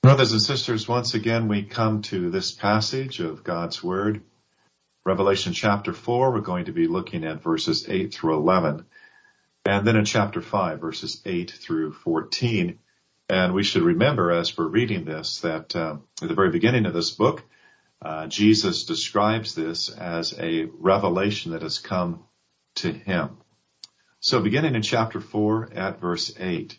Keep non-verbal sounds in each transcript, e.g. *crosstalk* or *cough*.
Brothers and sisters, once again we come to this passage of God's Word. Revelation chapter 4, we're going to be looking at verses 8 through 11. And then in chapter 5, verses 8 through 14. And we should remember as we're reading this that uh, at the very beginning of this book, uh, Jesus describes this as a revelation that has come to him. So beginning in chapter 4 at verse 8.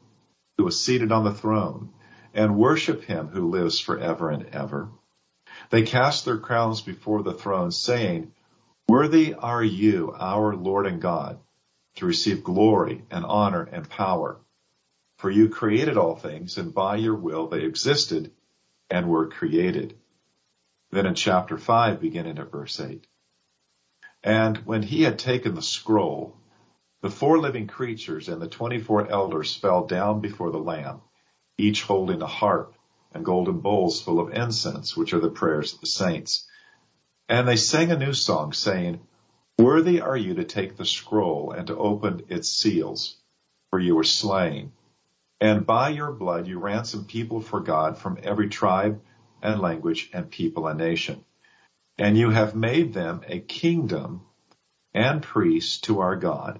who is seated on the throne and worship him who lives forever and ever. They cast their crowns before the throne saying, Worthy are you, our Lord and God, to receive glory and honor and power. For you created all things and by your will they existed and were created. Then in chapter 5, beginning at verse 8. And when he had taken the scroll, the four living creatures and the twenty-four elders fell down before the Lamb, each holding a harp and golden bowls full of incense, which are the prayers of the saints. And they sang a new song, saying, Worthy are you to take the scroll and to open its seals, for you were slain. And by your blood you ransomed people for God from every tribe and language and people and nation. And you have made them a kingdom and priests to our God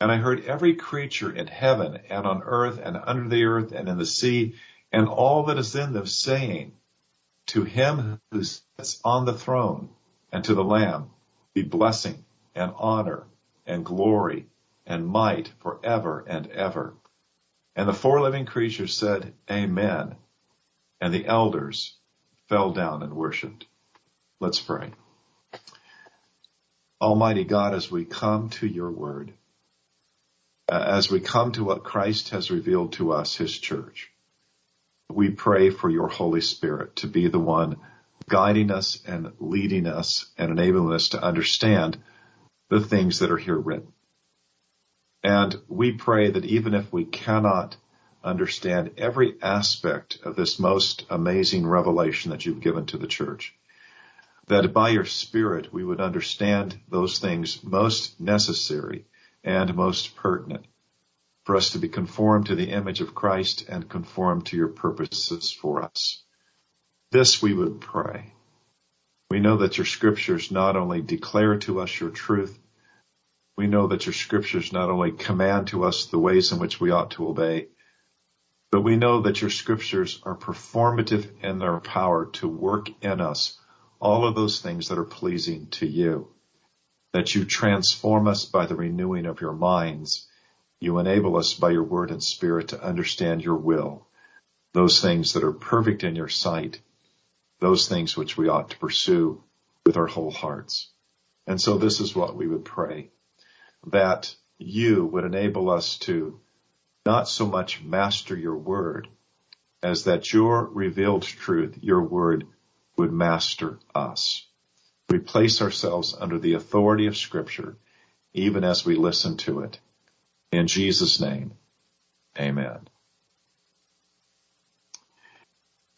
And I heard every creature in heaven and on earth and under the earth and in the sea and all that is in them saying, to him who sits on the throne and to the lamb be blessing and honor and glory and might forever and ever. And the four living creatures said, Amen. And the elders fell down and worshiped. Let's pray. Almighty God, as we come to your word, Uh, as we come to what Christ has revealed to us, his church. We pray for your Holy Spirit to be the one guiding us and leading us and enabling us to understand the things that are here written. And we pray that even if we cannot understand every aspect of this most amazing revelation that you've given to the church, that by your Spirit we would understand those things most necessary and most pertinent for us to be conformed to the image of Christ and conformed to your purposes for us. This we would pray. We know that your scriptures not only declare to us your truth, we know that your scriptures not only command to us the ways in which we ought to obey, but we know that your scriptures are performative in their power to work in us all of those things that are pleasing to you that you transform us by the renewing of your minds. You enable us by your word and spirit to understand your will, those things that are perfect in your sight, those things which we ought to pursue with our whole hearts. And so this is what we would pray, that you would enable us to not so much master your word as that your revealed truth, your word would master us. We place ourselves under the authority of Scripture, even as we listen to it. In Jesus' name, amen.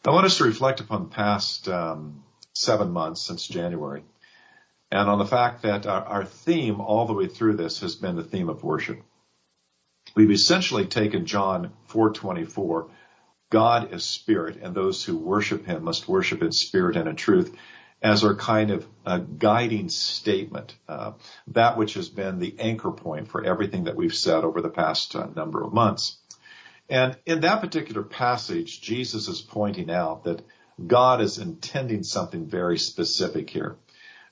I want us to reflect upon the past um, seven months since January and on the fact that our, our theme all the way through this has been the theme of worship. We've essentially taken John 424, God is spirit and those who worship him must worship in spirit and in truth as our kind of uh, guiding statement, uh, that which has been the anchor point for everything that we've said over the past uh, number of months. And in that particular passage, Jesus is pointing out that God is intending something very specific here.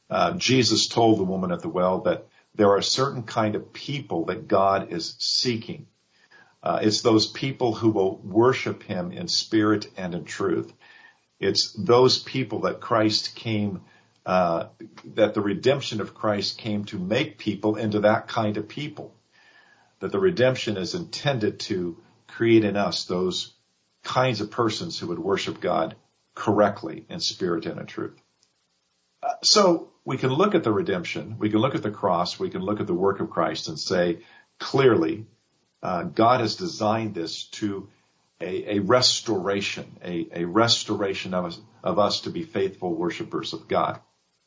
uh, Jesus told the woman at the well that there are certain kind of people that God is seeking. Uh, it's those people who will worship him in spirit and in truth. It's those people that Christ came, uh, that the redemption of Christ came to make people into that kind of people. That the redemption is intended to create in us those kinds of persons who would worship God correctly in spirit and in truth. Uh, so we can look at the redemption, we can look at the cross, we can look at the work of Christ and say clearly, uh, God has designed this to a, a restoration, a, a, restoration of us, of us to be faithful worshipers of God.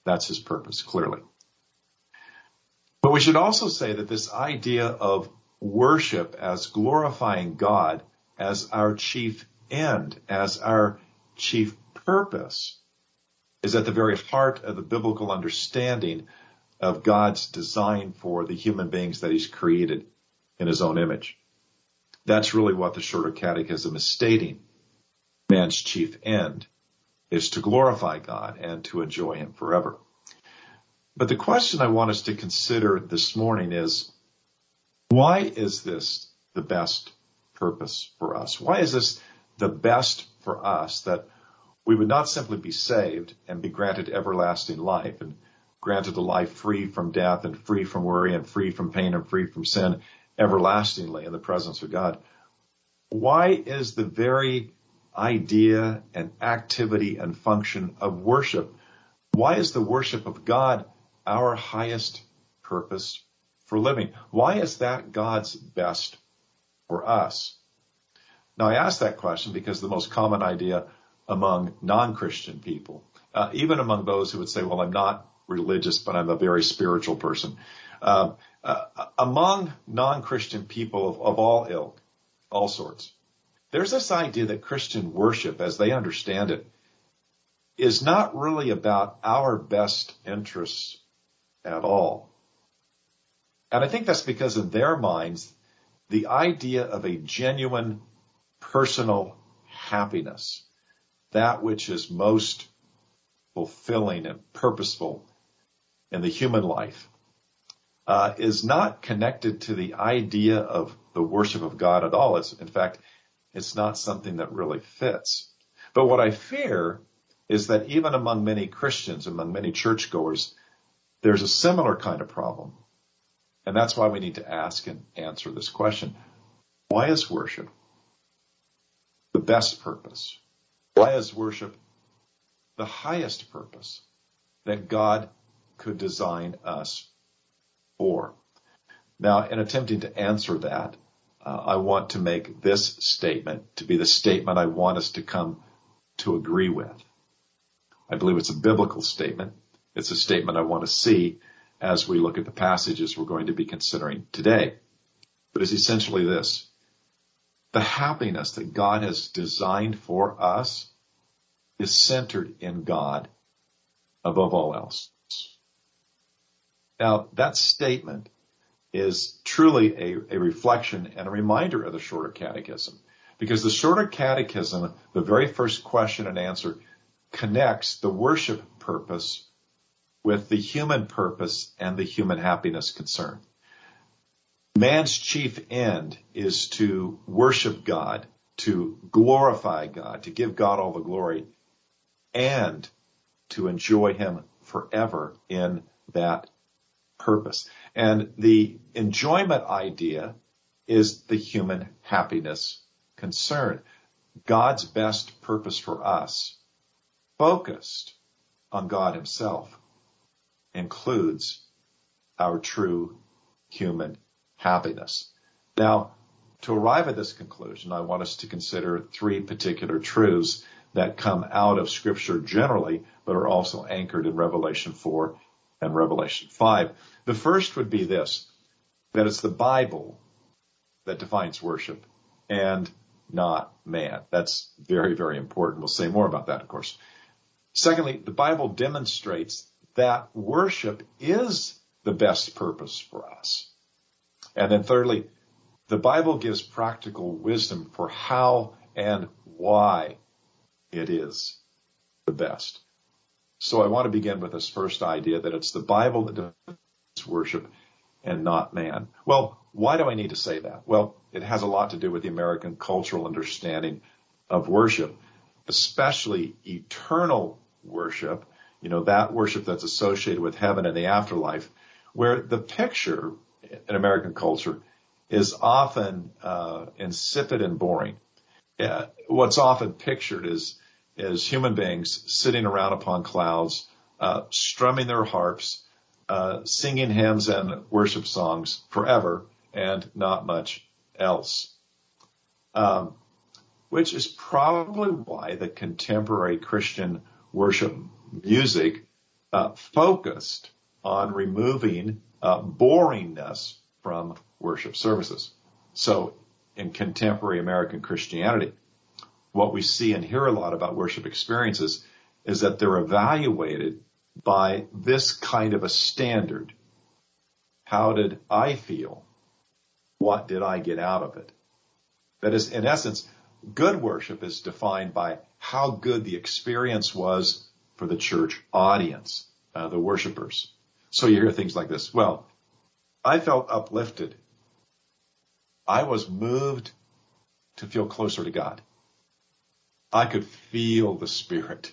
That's his purpose, clearly. But we should also say that this idea of worship as glorifying God as our chief end, as our chief purpose, is at the very heart of the biblical understanding of God's design for the human beings that he's created in his own image. That's really what the shorter catechism is stating. Man's chief end is to glorify God and to enjoy him forever. But the question I want us to consider this morning is, why is this the best purpose for us? Why is this the best for us that we would not simply be saved and be granted everlasting life and granted a life free from death and free from worry and free from pain and free from sin everlastingly in the presence of God. Why is the very idea and activity and function of worship, why is the worship of God our highest purpose for living? Why is that God's best for us? Now I ask that question because the most common idea among non-Christian people, uh, even among those who would say, well, I'm not religious, but I'm a very spiritual person. Uh, uh, among non-Christian people of, of all ilk, all sorts, there's this idea that Christian worship, as they understand it, is not really about our best interests at all. And I think that's because in their minds, the idea of a genuine personal happiness that which is most fulfilling and purposeful in the human life uh, is not connected to the idea of the worship of God at all. It's, in fact, it's not something that really fits. But what I fear is that even among many Christians, among many churchgoers, there's a similar kind of problem. And that's why we need to ask and answer this question. Why is worship the best purpose why is worship the highest purpose that God could design us for? Now, in attempting to answer that, uh, I want to make this statement to be the statement I want us to come to agree with. I believe it's a biblical statement. It's a statement I want to see as we look at the passages we're going to be considering today. But it's essentially this the happiness that God has designed for us is centered in God above all else. Now, that statement is truly a, a, reflection and a reminder of the shorter catechism. Because the shorter catechism, the very first question and answer, connects the worship purpose with the human purpose and the human happiness concern. Man's chief end is to worship God, to glorify God, to give God all the glory, and to enjoy Him forever in that purpose. And the enjoyment idea is the human happiness concern. God's best purpose for us, focused on God Himself, includes our true human happiness. Now, to arrive at this conclusion, I want us to consider three particular truths that come out of scripture generally, but are also anchored in Revelation 4 and Revelation 5. The first would be this, that it's the Bible that defines worship and not man. That's very, very important. We'll say more about that, of course. Secondly, the Bible demonstrates that worship is the best purpose for us. And then thirdly, the Bible gives practical wisdom for how and why it is the best. So I want to begin with this first idea that it's the Bible that defines worship and not man. Well, why do I need to say that? Well, it has a lot to do with the American cultural understanding of worship, especially eternal worship, you know, that worship that's associated with heaven and the afterlife, where the picture in American culture is often uh, insipid and boring. Uh, what's often pictured is is human beings sitting around upon clouds, uh, strumming their harps, uh, singing hymns and worship songs forever, and not much else. Um, which is probably why the contemporary Christian worship music uh, focused on removing uh, boringness from worship services. So in contemporary American Christianity, what we see and hear a lot about worship experiences is that they're evaluated by this kind of a standard. How did I feel? What did I get out of it? That is, in essence, good worship is defined by how good the experience was for the church audience, uh, the worshipers. So you hear things like this. Well, I felt uplifted. I was moved to feel closer to God. I could feel the Spirit.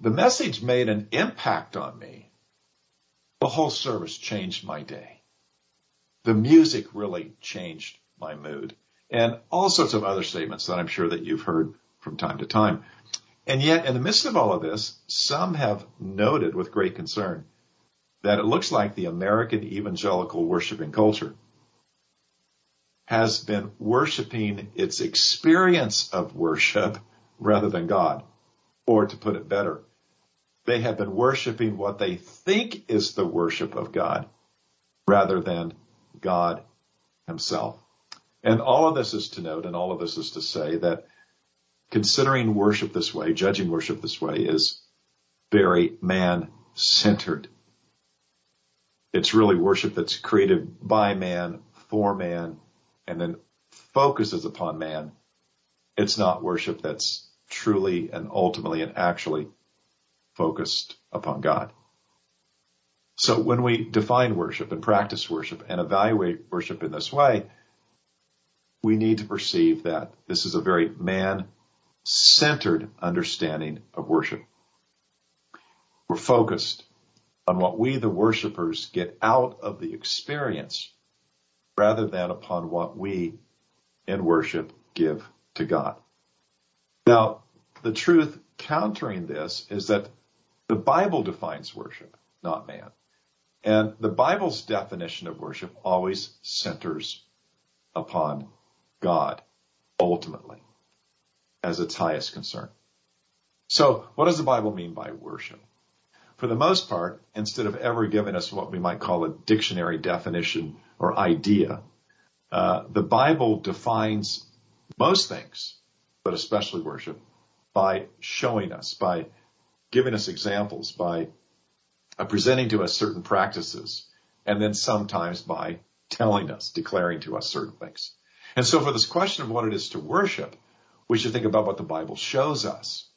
The message made an impact on me. The whole service changed my day. The music really changed my mood and all sorts of other statements that I'm sure that you've heard from time to time. And yet in the midst of all of this, some have noted with great concern that it looks like the American evangelical worshiping culture has been worshiping its experience of worship rather than God. Or to put it better, they have been worshiping what they think is the worship of God rather than God himself. And all of this is to note, and all of this is to say that considering worship this way, judging worship this way is very man centered. It's really worship that's created by man, for man, and then focuses upon man. It's not worship that's truly and ultimately and actually focused upon God. So when we define worship and practice worship and evaluate worship in this way, we need to perceive that this is a very man centered understanding of worship. We're focused on what we, the worshipers, get out of the experience rather than upon what we in worship give to God. Now, the truth countering this is that the Bible defines worship, not man. And the Bible's definition of worship always centers upon God, ultimately, as its highest concern. So what does the Bible mean by worship? For the most part, instead of ever giving us what we might call a dictionary definition or idea, uh, the Bible defines most things, but especially worship, by showing us, by giving us examples, by uh, presenting to us certain practices, and then sometimes by telling us, declaring to us certain things. And so for this question of what it is to worship, we should think about what the Bible shows us.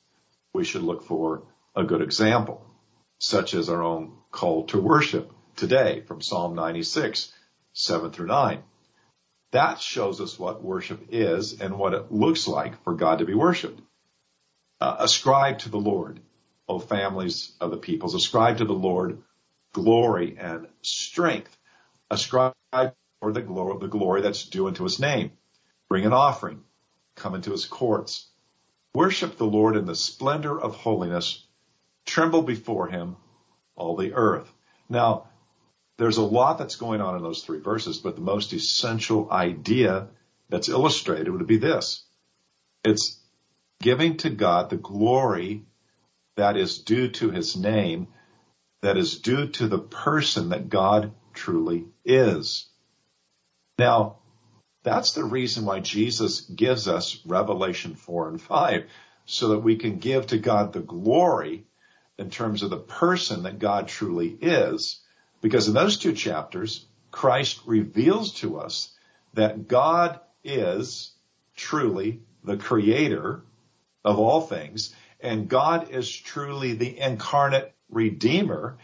We should look for a good example such as our own call to worship today from Psalm 96, 7 through 9. That shows us what worship is and what it looks like for God to be worshiped. Uh, ascribe to the Lord, O families of the peoples, ascribe to the Lord glory and strength. Ascribe for the glory, the glory that's due unto his name. Bring an offering. Come into his courts. Worship the Lord in the splendor of holiness tremble before him, all the earth. Now, there's a lot that's going on in those three verses, but the most essential idea that's illustrated would be this. It's giving to God the glory that is due to his name, that is due to the person that God truly is. Now, that's the reason why Jesus gives us Revelation 4 and 5, so that we can give to God the glory in terms of the person that God truly is. Because in those two chapters, Christ reveals to us that God is truly the creator of all things and God is truly the incarnate redeemer.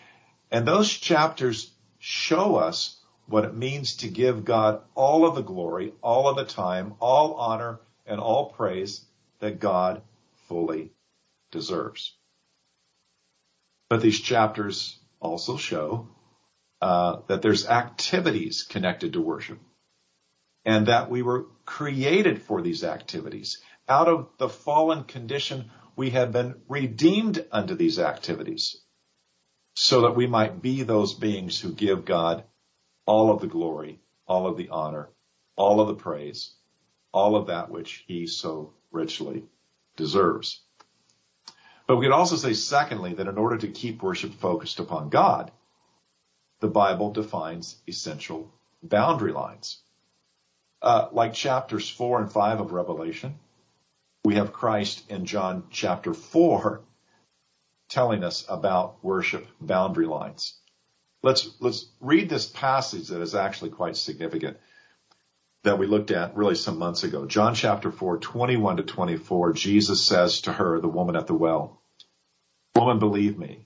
And those chapters show us what it means to give God all of the glory, all of the time, all honor, and all praise that God fully deserves. But these chapters also show uh, that there's activities connected to worship and that we were created for these activities. Out of the fallen condition, we have been redeemed unto these activities so that we might be those beings who give God all of the glory, all of the honor, all of the praise, all of that which he so richly deserves. But we could also say, secondly, that in order to keep worship focused upon God, the Bible defines essential boundary lines. Uh, like chapters 4 and 5 of Revelation, we have Christ in John chapter 4 telling us about worship boundary lines. Let's, let's read this passage that is actually quite significant that we looked at really some months ago. John chapter 4, 21 to 24, Jesus says to her, the woman at the well, Woman, believe me,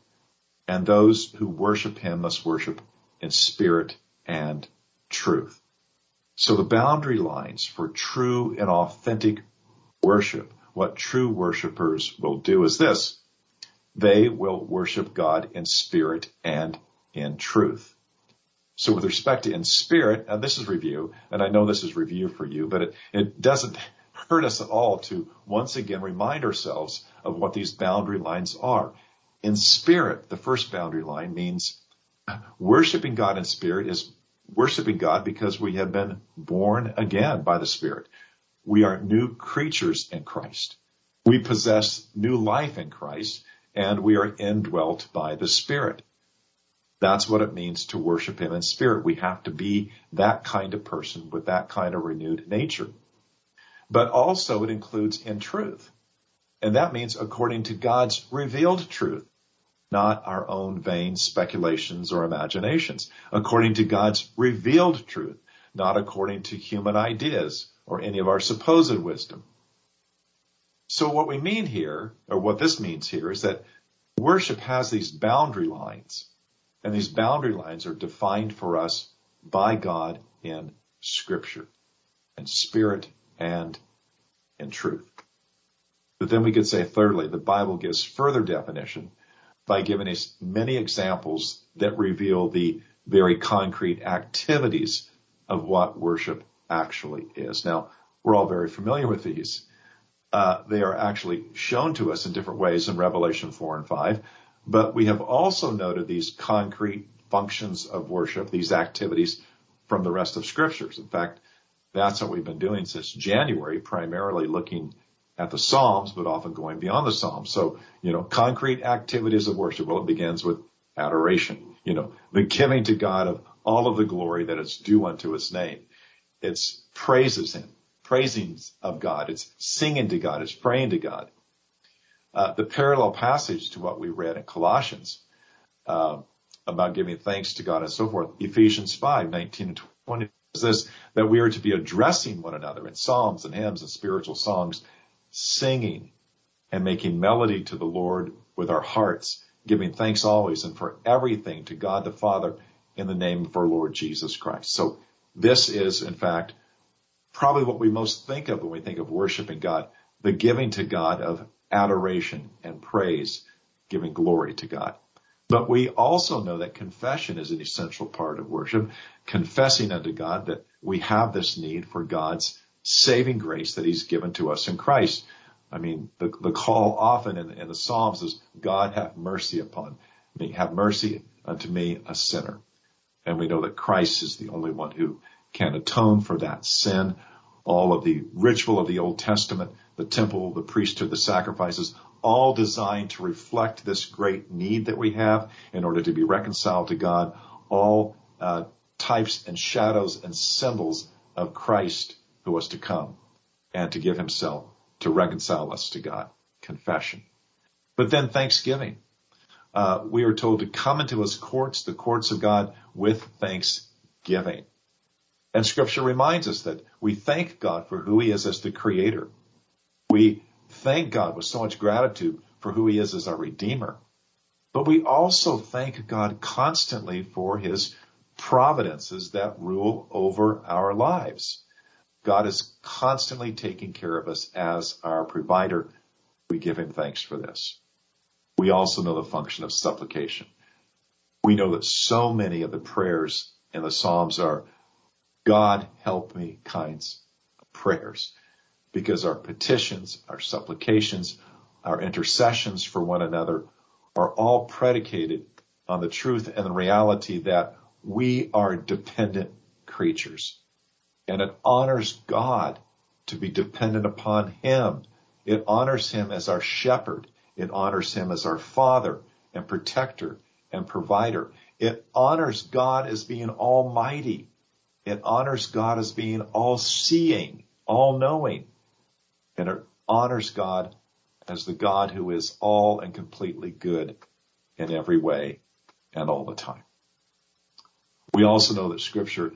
and those who worship him must worship in spirit and truth. So the boundary lines for true and authentic worship, what true worshipers will do is this. They will worship God in spirit and in truth. So with respect to in spirit, and this is review, and I know this is review for you, but it, it doesn't hurt us at all to once again remind ourselves of what these boundary lines are. In spirit, the first boundary line means worshiping God in spirit is worshiping God because we have been born again by the Spirit. We are new creatures in Christ. We possess new life in Christ and we are indwelt by the Spirit. That's what it means to worship Him in spirit. We have to be that kind of person with that kind of renewed nature. But also it includes in truth. And that means according to God's revealed truth, not our own vain speculations or imaginations, according to God's revealed truth, not according to human ideas or any of our supposed wisdom. So what we mean here, or what this means here, is that worship has these boundary lines and these boundary lines are defined for us by God in scripture and spirit and in truth. But then we could say thirdly, the Bible gives further definition by giving us many examples that reveal the very concrete activities of what worship actually is. Now, we're all very familiar with these. Uh, they are actually shown to us in different ways in Revelation 4 and 5. But we have also noted these concrete functions of worship, these activities from the rest of scriptures. In fact, that's what we've been doing since January, primarily looking at the Psalms, but often going beyond the Psalms. So, you know, concrete activities of worship. Well, it begins with adoration, you know, the giving to God of all of the glory that is due unto his name. It's praises him, praising of God. It's singing to God. It's praying to God uh, the parallel passage to what we read in Colossians uh, about giving thanks to God and so forth. Ephesians 5, 19 and 20 is this, that we are to be addressing one another in psalms and hymns and spiritual songs, singing and making melody to the Lord with our hearts, giving thanks always and for everything to God the Father in the name of our Lord Jesus Christ. So this is, in fact, probably what we most think of when we think of worshiping God, the giving to God of adoration and praise, giving glory to God. But we also know that confession is an essential part of worship, confessing unto God that we have this need for God's saving grace that he's given to us in Christ. I mean, the, the call often in, in the Psalms is, God have mercy upon me, have mercy unto me, a sinner. And we know that Christ is the only one who can atone for that sin. All of the ritual of the Old Testament the temple, the priesthood, the sacrifices, all designed to reflect this great need that we have in order to be reconciled to God, all uh, types and shadows and symbols of Christ who was to come and to give himself to reconcile us to God. Confession. But then thanksgiving. Uh, we are told to come into his courts, the courts of God, with thanksgiving. And scripture reminds us that we thank God for who he is as the creator. We thank God with so much gratitude for who he is as our redeemer. But we also thank God constantly for his providences that rule over our lives. God is constantly taking care of us as our provider. We give him thanks for this. We also know the function of supplication. We know that so many of the prayers in the Psalms are God help me kinds of prayers because our petitions, our supplications, our intercessions for one another are all predicated on the truth and the reality that we are dependent creatures. And it honors God to be dependent upon Him. It honors Him as our shepherd. It honors Him as our father and protector and provider. It honors God as being almighty. It honors God as being all seeing, all knowing. And it honors God as the God who is all and completely good in every way and all the time. We also know that scripture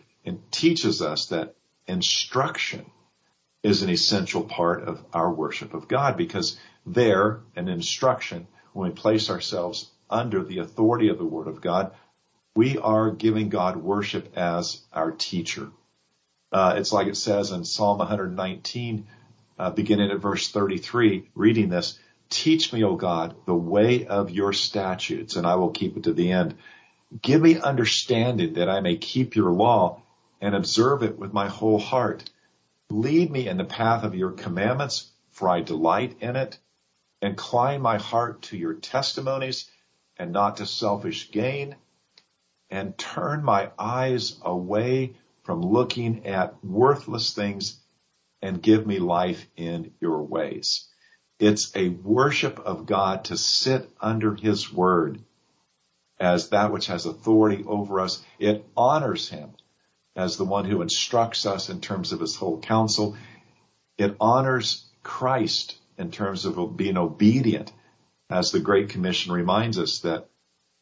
teaches us that instruction is an essential part of our worship of God because there, an instruction, when we place ourselves under the authority of the Word of God, we are giving God worship as our teacher. Uh, it's like it says in Psalm 119, uh, beginning at verse 33, reading this, teach me, O God, the way of your statutes, and I will keep it to the end. Give me understanding that I may keep your law and observe it with my whole heart. Lead me in the path of your commandments, for I delight in it. Incline my heart to your testimonies and not to selfish gain. And turn my eyes away from looking at worthless things and give me life in your ways. It's a worship of God to sit under his word as that which has authority over us. It honors him as the one who instructs us in terms of his whole counsel. It honors Christ in terms of being obedient as the Great Commission reminds us that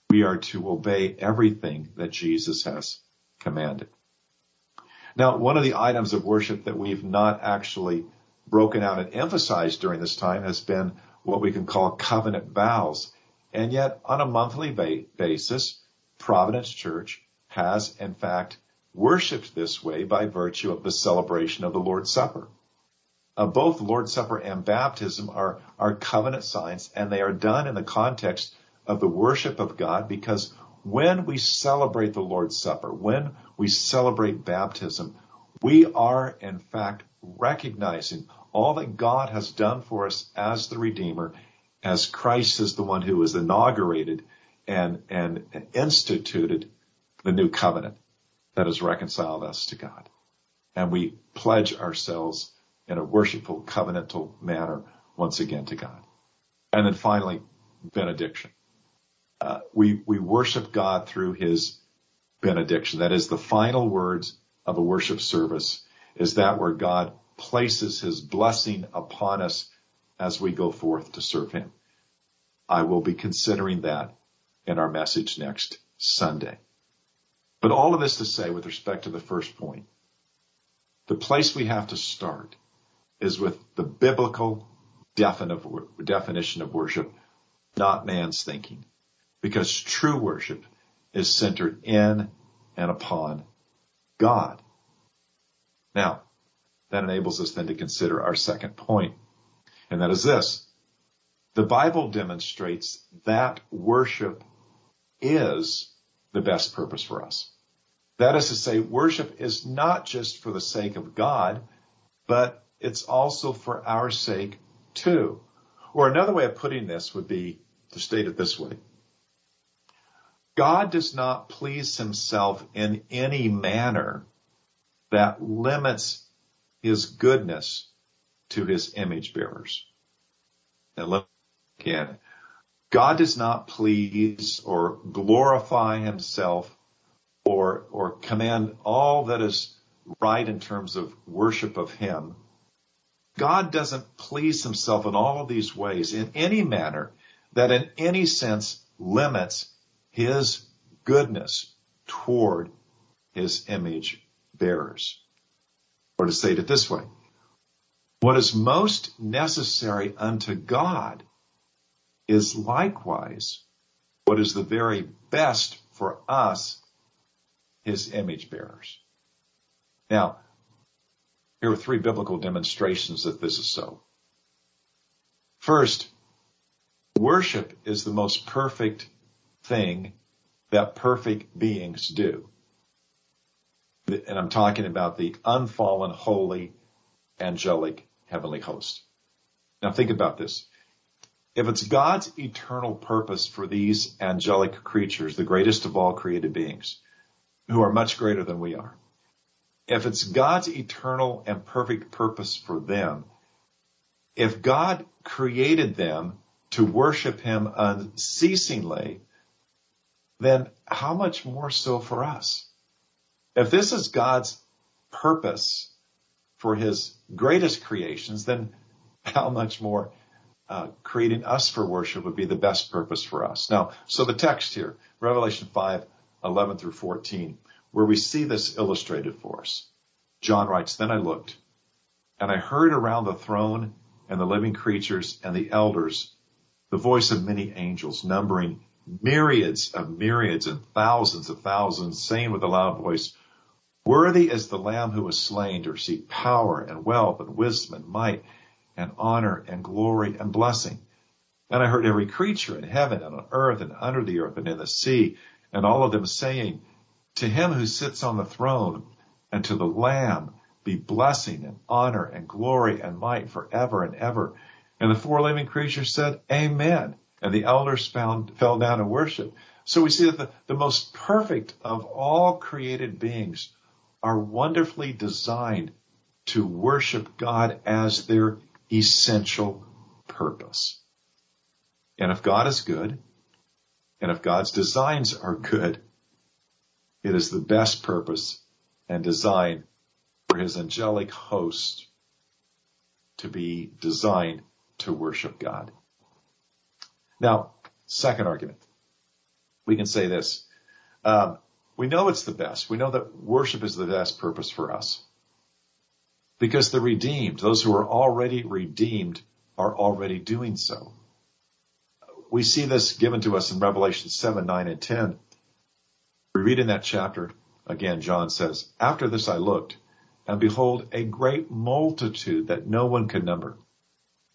we are to obey everything that Jesus has commanded. Now, one of the items of worship that we've not actually broken out and emphasized during this time has been what we can call covenant vows. And yet, on a monthly ba- basis, Providence Church has, in fact, worshiped this way by virtue of the celebration of the Lord's Supper. Uh, both Lord's Supper and baptism are, are covenant signs, and they are done in the context of the worship of God because when we celebrate the Lord's Supper, when we celebrate baptism, we are in fact recognizing all that God has done for us as the Redeemer as Christ is the one who has inaugurated and, and instituted the new covenant that has reconciled us to God. And we pledge ourselves in a worshipful covenantal manner once again to God. And then finally, benediction. Uh, we, we worship God through his benediction. That is the final words of a worship service is that where God places his blessing upon us as we go forth to serve him. I will be considering that in our message next Sunday. But all of this to say with respect to the first point, the place we have to start is with the biblical definition of worship, not man's thinking. Because true worship is centered in and upon God. Now, that enables us then to consider our second point, and that is this. The Bible demonstrates that worship is the best purpose for us. That is to say, worship is not just for the sake of God, but it's also for our sake too. Or another way of putting this would be to state it this way. God does not please himself in any manner that limits his goodness to his image bearers. And me again. God does not please or glorify himself or, or command all that is right in terms of worship of him. God doesn't please himself in all of these ways in any manner that in any sense limits his goodness toward his image bearers. Or to say it this way, what is most necessary unto God is likewise what is the very best for us, his image bearers. Now, here are three biblical demonstrations that this is so. First, worship is the most perfect thing that perfect beings do. And I'm talking about the unfallen, holy, angelic, heavenly host. Now think about this. If it's God's eternal purpose for these angelic creatures, the greatest of all created beings, who are much greater than we are, if it's God's eternal and perfect purpose for them, if God created them to worship Him unceasingly, then how much more so for us? If this is God's purpose for His greatest creations, then how much more uh, creating us for worship would be the best purpose for us. Now, so the text here, Revelation 5, 11 through 14 where we see this illustrated for us. John writes, Then I looked, and I heard around the throne and the living creatures and the elders the voice of many angels, numbering myriads of myriads and thousands of thousands, saying with a loud voice, Worthy is the Lamb who was slain to receive power and wealth and wisdom and might and honor and glory and blessing. And I heard every creature in heaven and on earth and under the earth and in the sea, and all of them saying, to him who sits on the throne and to the Lamb be blessing and honor and glory and might forever and ever. And the four living creatures said, Amen. And the elders found, fell down and worshiped. So we see that the, the most perfect of all created beings are wonderfully designed to worship God as their essential purpose. And if God is good, and if God's designs are good, it is the best purpose and design for his angelic host to be designed to worship God. Now, second argument. We can say this. Um, we know it's the best. We know that worship is the best purpose for us. Because the redeemed, those who are already redeemed, are already doing so. We see this given to us in Revelation 7, 9, and 10, we read in that chapter, again, John says, After this I looked, and behold, a great multitude that no one could number,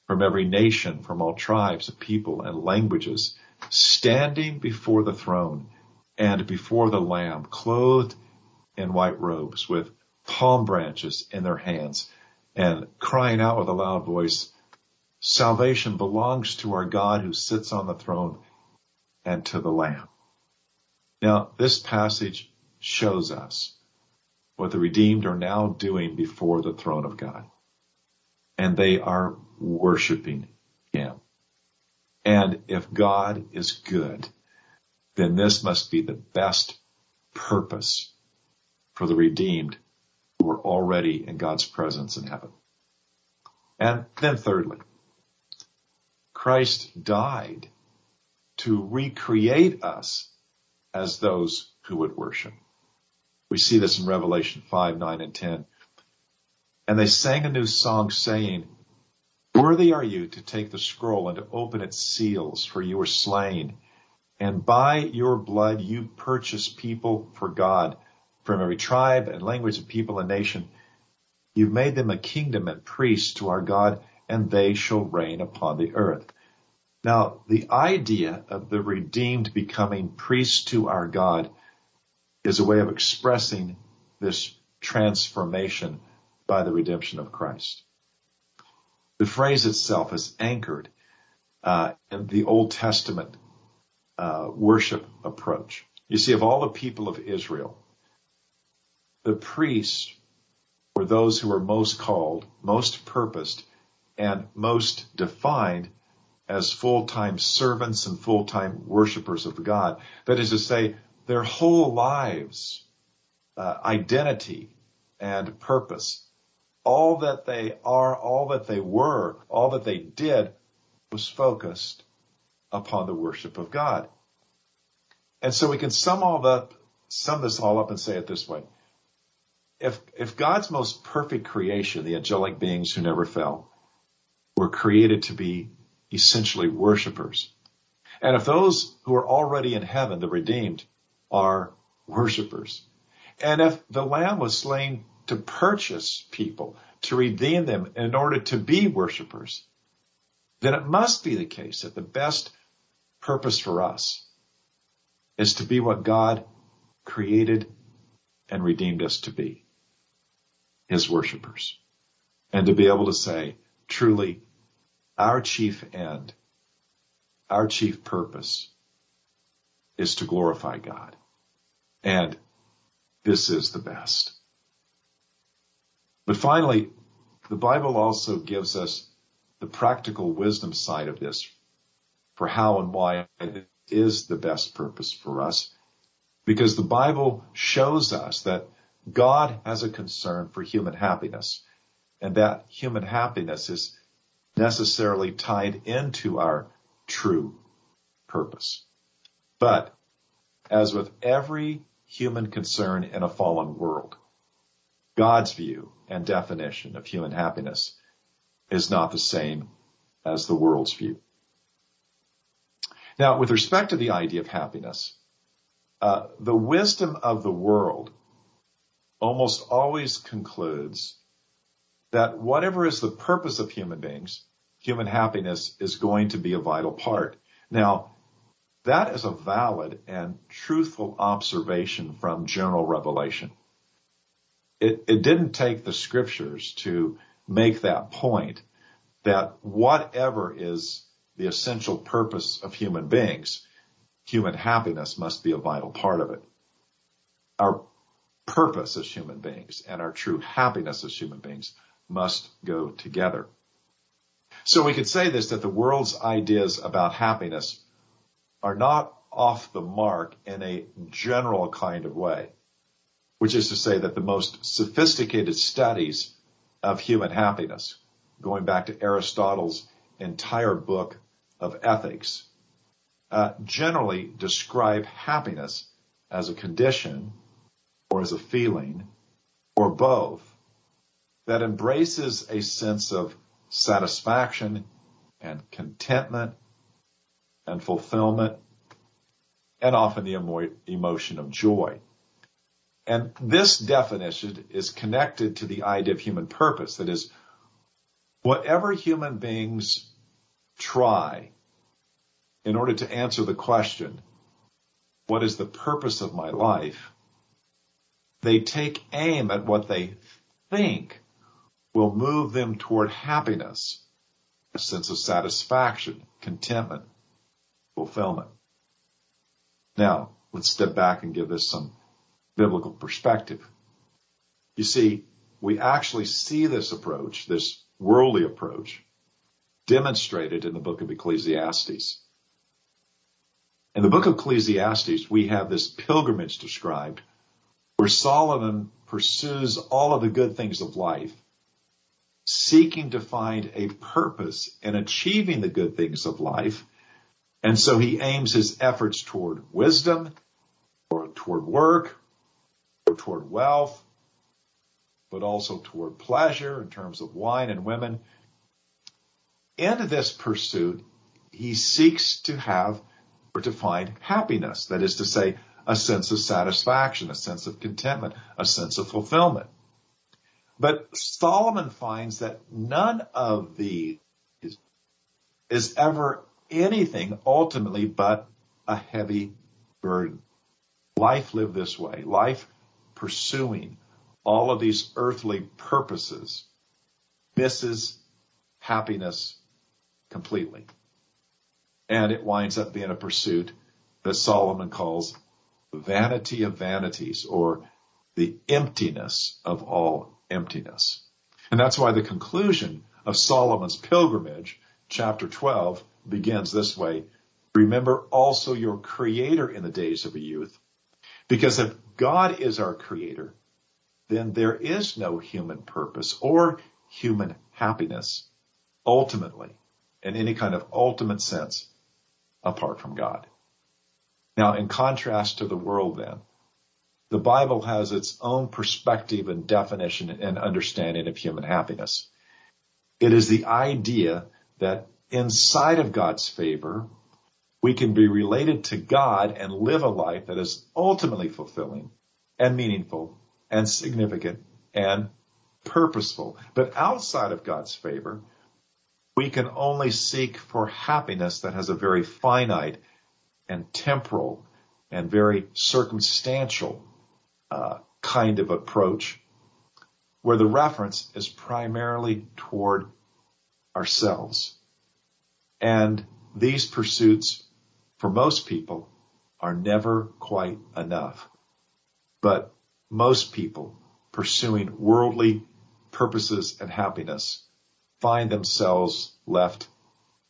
from every nation, from all tribes people and languages, standing before the throne and before the Lamb, clothed in white robes, with palm branches in their hands, and crying out with a loud voice, Salvation belongs to our God who sits on the throne and to the Lamb. Now, this passage shows us what the redeemed are now doing before the throne of God. And they are worshiping Him. And if God is good, then this must be the best purpose for the redeemed who are already in God's presence in heaven. And then thirdly, Christ died to recreate us as those who would worship. We see this in Revelation 5, 9, and 10. And they sang a new song saying, Worthy are you to take the scroll and to open its seals, for you were slain. And by your blood you purchased people for God from every tribe and language and people and nation. You've made them a kingdom and priests to our God, and they shall reign upon the earth. Now, the idea of the redeemed becoming priests to our God is a way of expressing this transformation by the redemption of Christ. The phrase itself is anchored uh, in the Old Testament uh, worship approach. You see, of all the people of Israel, the priests were those who were most called, most purposed, and most defined as full-time servants and full-time worshipers of God. That is to say, their whole lives, uh, identity and purpose, all that they are, all that they were, all that they did was focused upon the worship of God. And so we can sum all up, sum this all up and say it this way. If, if God's most perfect creation, the angelic beings who never fell, were created to be essentially worshipers. And if those who are already in heaven, the redeemed, are worshipers, and if the lamb was slain to purchase people, to redeem them in order to be worshipers, then it must be the case that the best purpose for us is to be what God created and redeemed us to be, his worshipers. And to be able to say, truly, our chief end, our chief purpose is to glorify God. And this is the best. But finally, the Bible also gives us the practical wisdom side of this for how and why it is the best purpose for us. Because the Bible shows us that God has a concern for human happiness and that human happiness is necessarily tied into our true purpose. But as with every human concern in a fallen world, God's view and definition of human happiness is not the same as the world's view. Now, with respect to the idea of happiness, uh, the wisdom of the world almost always concludes that whatever is the purpose of human beings, human happiness is going to be a vital part. Now, that is a valid and truthful observation from general revelation. It, it didn't take the scriptures to make that point that whatever is the essential purpose of human beings, human happiness must be a vital part of it. Our purpose as human beings and our true happiness as human beings must go together. So we could say this, that the world's ideas about happiness are not off the mark in a general kind of way, which is to say that the most sophisticated studies of human happiness, going back to Aristotle's entire book of ethics, uh, generally describe happiness as a condition or as a feeling or both that embraces a sense of satisfaction and contentment and fulfillment and often the emo- emotion of joy. And this definition is connected to the idea of human purpose. That is, whatever human beings try in order to answer the question, what is the purpose of my life? They take aim at what they think will move them toward happiness, a sense of satisfaction, contentment, fulfillment. Now, let's step back and give this some biblical perspective. You see, we actually see this approach, this worldly approach, demonstrated in the book of Ecclesiastes. In the book of Ecclesiastes, we have this pilgrimage described where Solomon pursues all of the good things of life seeking to find a purpose in achieving the good things of life. And so he aims his efforts toward wisdom or toward work or toward wealth, but also toward pleasure in terms of wine and women. In this pursuit, he seeks to have or to find happiness. That is to say, a sense of satisfaction, a sense of contentment, a sense of fulfillment. But Solomon finds that none of these is ever anything ultimately but a heavy burden. Life lived this way, life pursuing all of these earthly purposes misses happiness completely. And it winds up being a pursuit that Solomon calls vanity of vanities or the emptiness of all emptiness. And that's why the conclusion of Solomon's pilgrimage, chapter 12, begins this way. Remember also your creator in the days of your youth. Because if God is our creator, then there is no human purpose or human happiness ultimately in any kind of ultimate sense apart from God. Now, in contrast to the world then, the Bible has its own perspective and definition and understanding of human happiness. It is the idea that inside of God's favor, we can be related to God and live a life that is ultimately fulfilling and meaningful and significant and purposeful. But outside of God's favor, we can only seek for happiness that has a very finite and temporal and very circumstantial uh, kind of approach where the reference is primarily toward ourselves. And these pursuits for most people are never quite enough. But most people pursuing worldly purposes and happiness find themselves left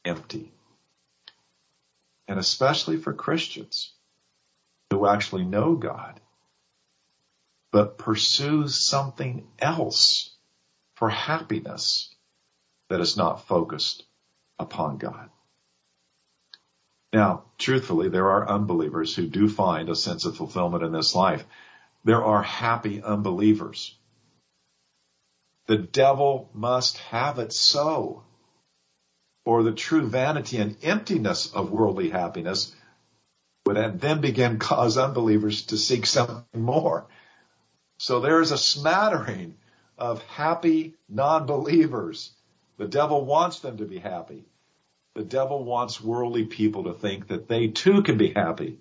empty. And especially for Christians who actually know God, but pursue something else for happiness that is not focused upon God. Now, truthfully, there are unbelievers who do find a sense of fulfillment in this life. There are happy unbelievers. The devil must have it so. Or the true vanity and emptiness of worldly happiness would then begin cause unbelievers to seek something more. So there's a smattering of happy non-believers. The devil wants them to be happy. The devil wants worldly people to think that they too can be happy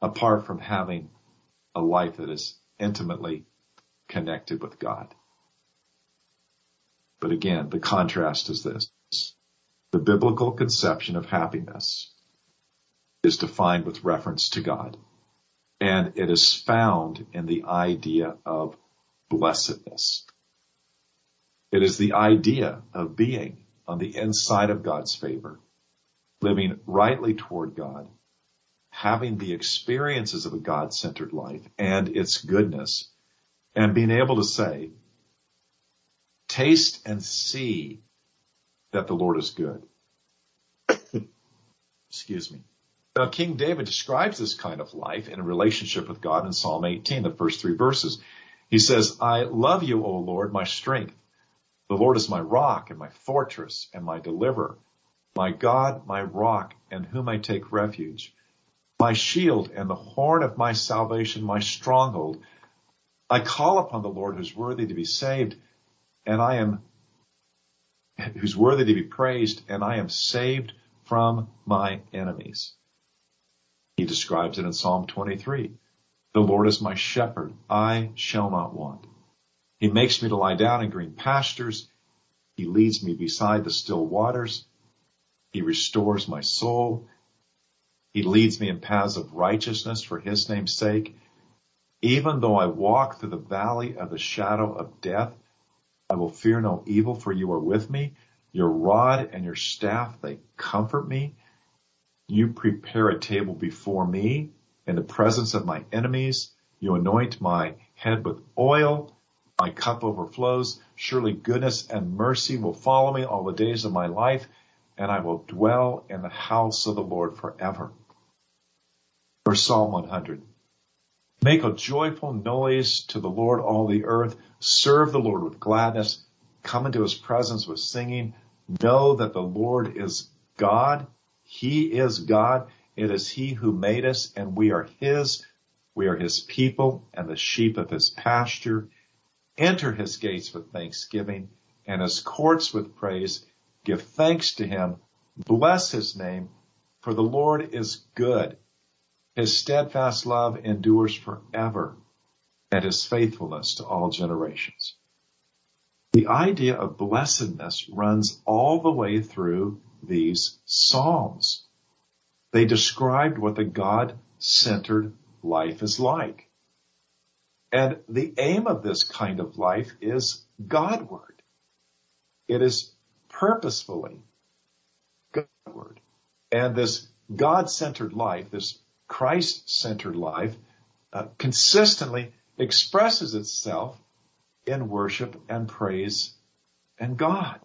apart from having a life that is intimately connected with God. But again, the contrast is this. The biblical conception of happiness is defined with reference to God. And it is found in the idea of blessedness. It is the idea of being on the inside of God's favor, living rightly toward God, having the experiences of a God-centered life and its goodness, and being able to say, taste and see that the Lord is good. *coughs* Excuse me. Now, King David describes this kind of life in a relationship with God in Psalm 18, the first three verses. He says, I love you, O Lord, my strength. The Lord is my rock and my fortress and my deliverer, my God, my rock, and whom I take refuge, my shield and the horn of my salvation, my stronghold. I call upon the Lord who's worthy to be saved, and I am, who's worthy to be praised, and I am saved from my enemies. He describes it in Psalm 23. The Lord is my shepherd. I shall not want. He makes me to lie down in green pastures. He leads me beside the still waters. He restores my soul. He leads me in paths of righteousness for his name's sake. Even though I walk through the valley of the shadow of death, I will fear no evil for you are with me. Your rod and your staff, they comfort me. You prepare a table before me in the presence of my enemies. You anoint my head with oil my cup overflows. Surely goodness and mercy will follow me all the days of my life, and I will dwell in the house of the Lord forever. For Psalm 100. Make a joyful noise to the Lord, all the earth. Serve the Lord with gladness. Come into his presence with singing. Know that the Lord is God. He is God. It is he who made us and we are his. We are his people and the sheep of his pasture. Enter his gates with thanksgiving and his courts with praise. Give thanks to him. Bless his name for the Lord is good. His steadfast love endures forever and his faithfulness to all generations. The idea of blessedness runs all the way through these Psalms. They described what the God-centered life is like. And the aim of this kind of life is Godward. It is purposefully Godward. And this God-centered life, this Christ-centered life, uh, consistently expresses itself in worship and praise and God.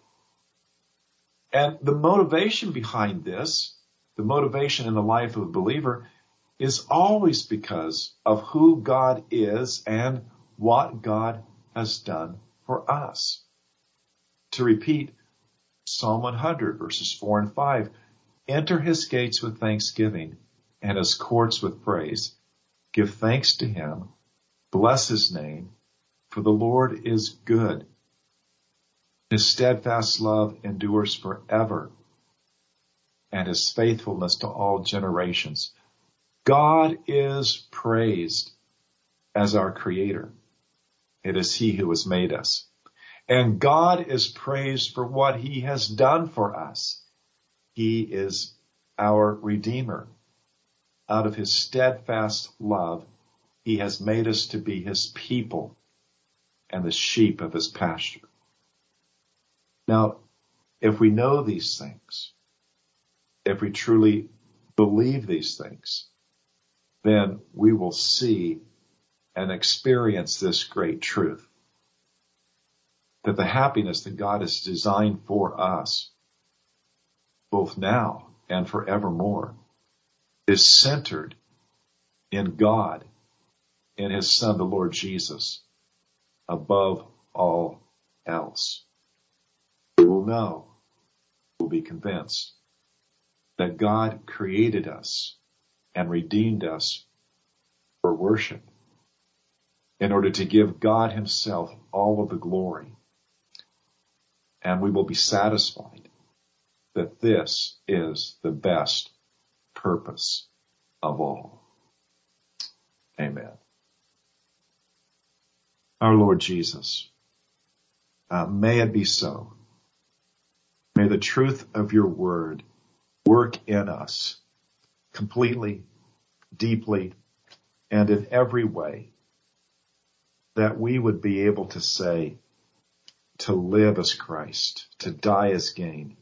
And the motivation behind this, the motivation in the life of a believer is always because of who God is and what God has done for us. To repeat Psalm 100 verses 4 and 5, enter his gates with thanksgiving and his courts with praise. Give thanks to him. Bless his name, for the Lord is good. His steadfast love endures forever and his faithfulness to all generations. God is praised as our creator. It is he who has made us. And God is praised for what he has done for us. He is our redeemer. Out of his steadfast love, he has made us to be his people and the sheep of his pasture. Now, if we know these things, if we truly believe these things, then we will see and experience this great truth. That the happiness that God has designed for us, both now and forevermore, is centered in God, in His Son, the Lord Jesus, above all else. Will know, we'll be convinced that God created us and redeemed us for worship in order to give God himself all of the glory. And we will be satisfied that this is the best purpose of all. Amen. Our Lord Jesus, uh, may it be so. May the truth of your word work in us completely, deeply, and in every way that we would be able to say, to live as Christ, to die as gain,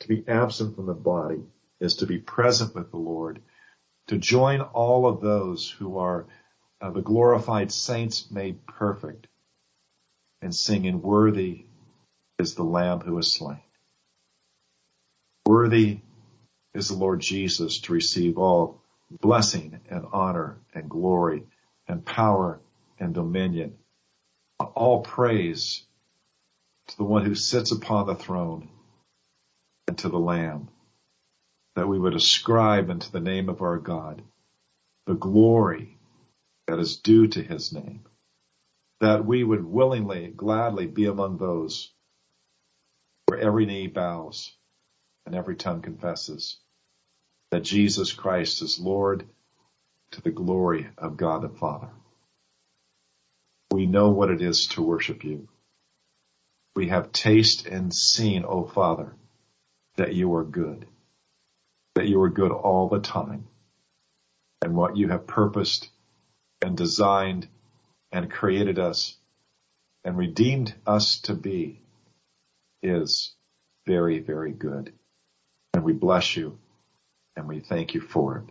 to be absent from the body is to be present with the Lord, to join all of those who are uh, the glorified saints made perfect and singing worthy is the lamb who is slain. Worthy is the Lord Jesus to receive all blessing and honor and glory and power and dominion. All praise to the one who sits upon the throne and to the Lamb, that we would ascribe unto the name of our God the glory that is due to his name, that we would willingly, gladly be among those where every knee bows and every tongue confesses that Jesus Christ is Lord to the glory of God the Father. We know what it is to worship you. We have tasted and seen, O Father, that you are good, that you are good all the time, and what you have purposed and designed and created us and redeemed us to be is very, very good. And we bless you and we thank you for it.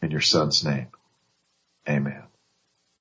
In your son's name, amen.